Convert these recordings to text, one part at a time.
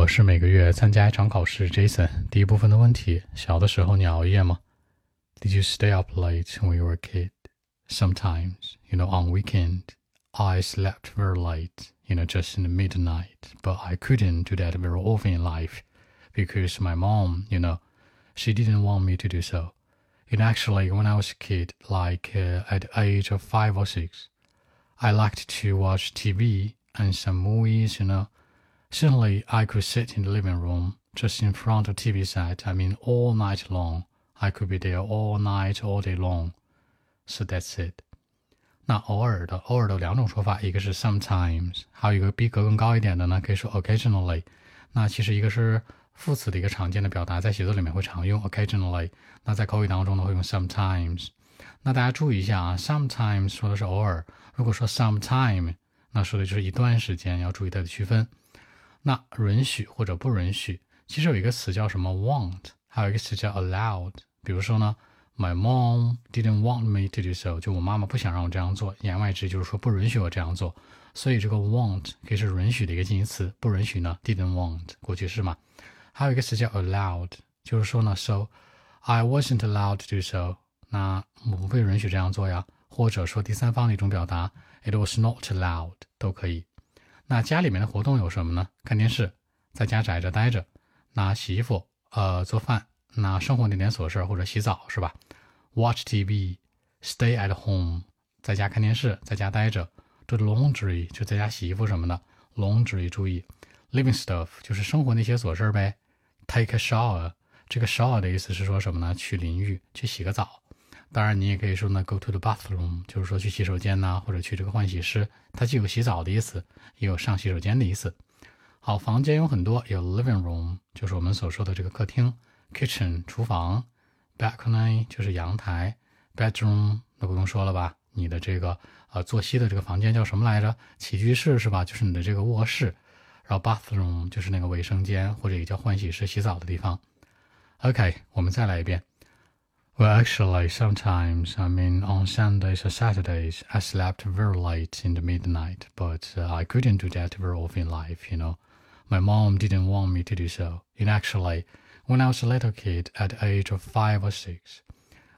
我是每个月参加一场考试，Jason。第一部分的问题：小的时候你熬夜吗？Did you stay up late when you were a kid? Sometimes, you know, on weekend, I slept very late, you know, just in the midnight. But I couldn't do that very often in life because my mom, you know, she didn't want me to do so. And actually, when I was a kid, like uh, at the age of five or six, I liked to watch TV and some movies, you know. Suddenly, I could sit in the living room, just in front of TV set. I mean, all night long. I could be there all night, all day long. So that's it. 那偶尔的，偶尔的两种说法，一个是 sometimes，还有一个逼格更高一点的呢，可以说 occasionally。那其实一个是副词的一个常见的表达，在写作里面会常用 occasionally。那在口语当中呢，会用 sometimes。那大家注意一下啊，sometimes 说的是偶尔，如果说 sometime，那说的就是一段时间，要注意它的区分。 那允许或者不允许，其实有一个词叫什么 want，还有一个词叫 allowed。比如说呢，My mom didn't want me to do so，就我妈妈不想让我这样做，言外之意就是说不允许我这样做。所以这个 want 可以是允许的一个近义词，不允许呢 didn't want 过去式嘛。还有一个词叫 allowed，就是说呢，so I wasn't allowed to do so，那我不被允许这样做呀。或者说第三方的一种表达，it was not allowed 都可以。那家里面的活动有什么呢？看电视，在家宅着待着，那洗衣服，呃，做饭，那生活那点琐事或者洗澡是吧？Watch TV，stay at home，在家看电视，在家待着，do laundry 就在家洗衣服什么的，laundry 注意，living stuff 就是生活那些琐事呗，take a shower，这个 shower 的意思是说什么呢？去淋浴，去洗个澡。当然，你也可以说呢，go to the bathroom，就是说去洗手间呐，或者去这个换洗室。它既有洗澡的意思，也有上洗手间的意思。好，房间有很多，有 living room，就是我们所说的这个客厅；kitchen，厨房；balcony，就是阳台；bedroom，那不用说了吧？你的这个呃作息的这个房间叫什么来着？起居室是吧？就是你的这个卧室。然后 bathroom 就是那个卫生间，或者也叫换洗室、洗澡的地方。OK，我们再来一遍。Well, actually, sometimes, I mean, on Sundays or Saturdays, I slept very late in the midnight, but uh, I couldn't do that very often in life, you know. My mom didn't want me to do so. And actually, when I was a little kid at the age of five or six,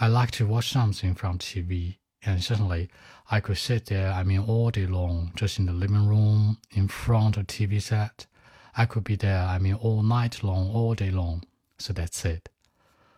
I liked to watch something from TV, and suddenly I could sit there, I mean, all day long, just in the living room, in front of TV set. I could be there, I mean, all night long, all day long. So that's it.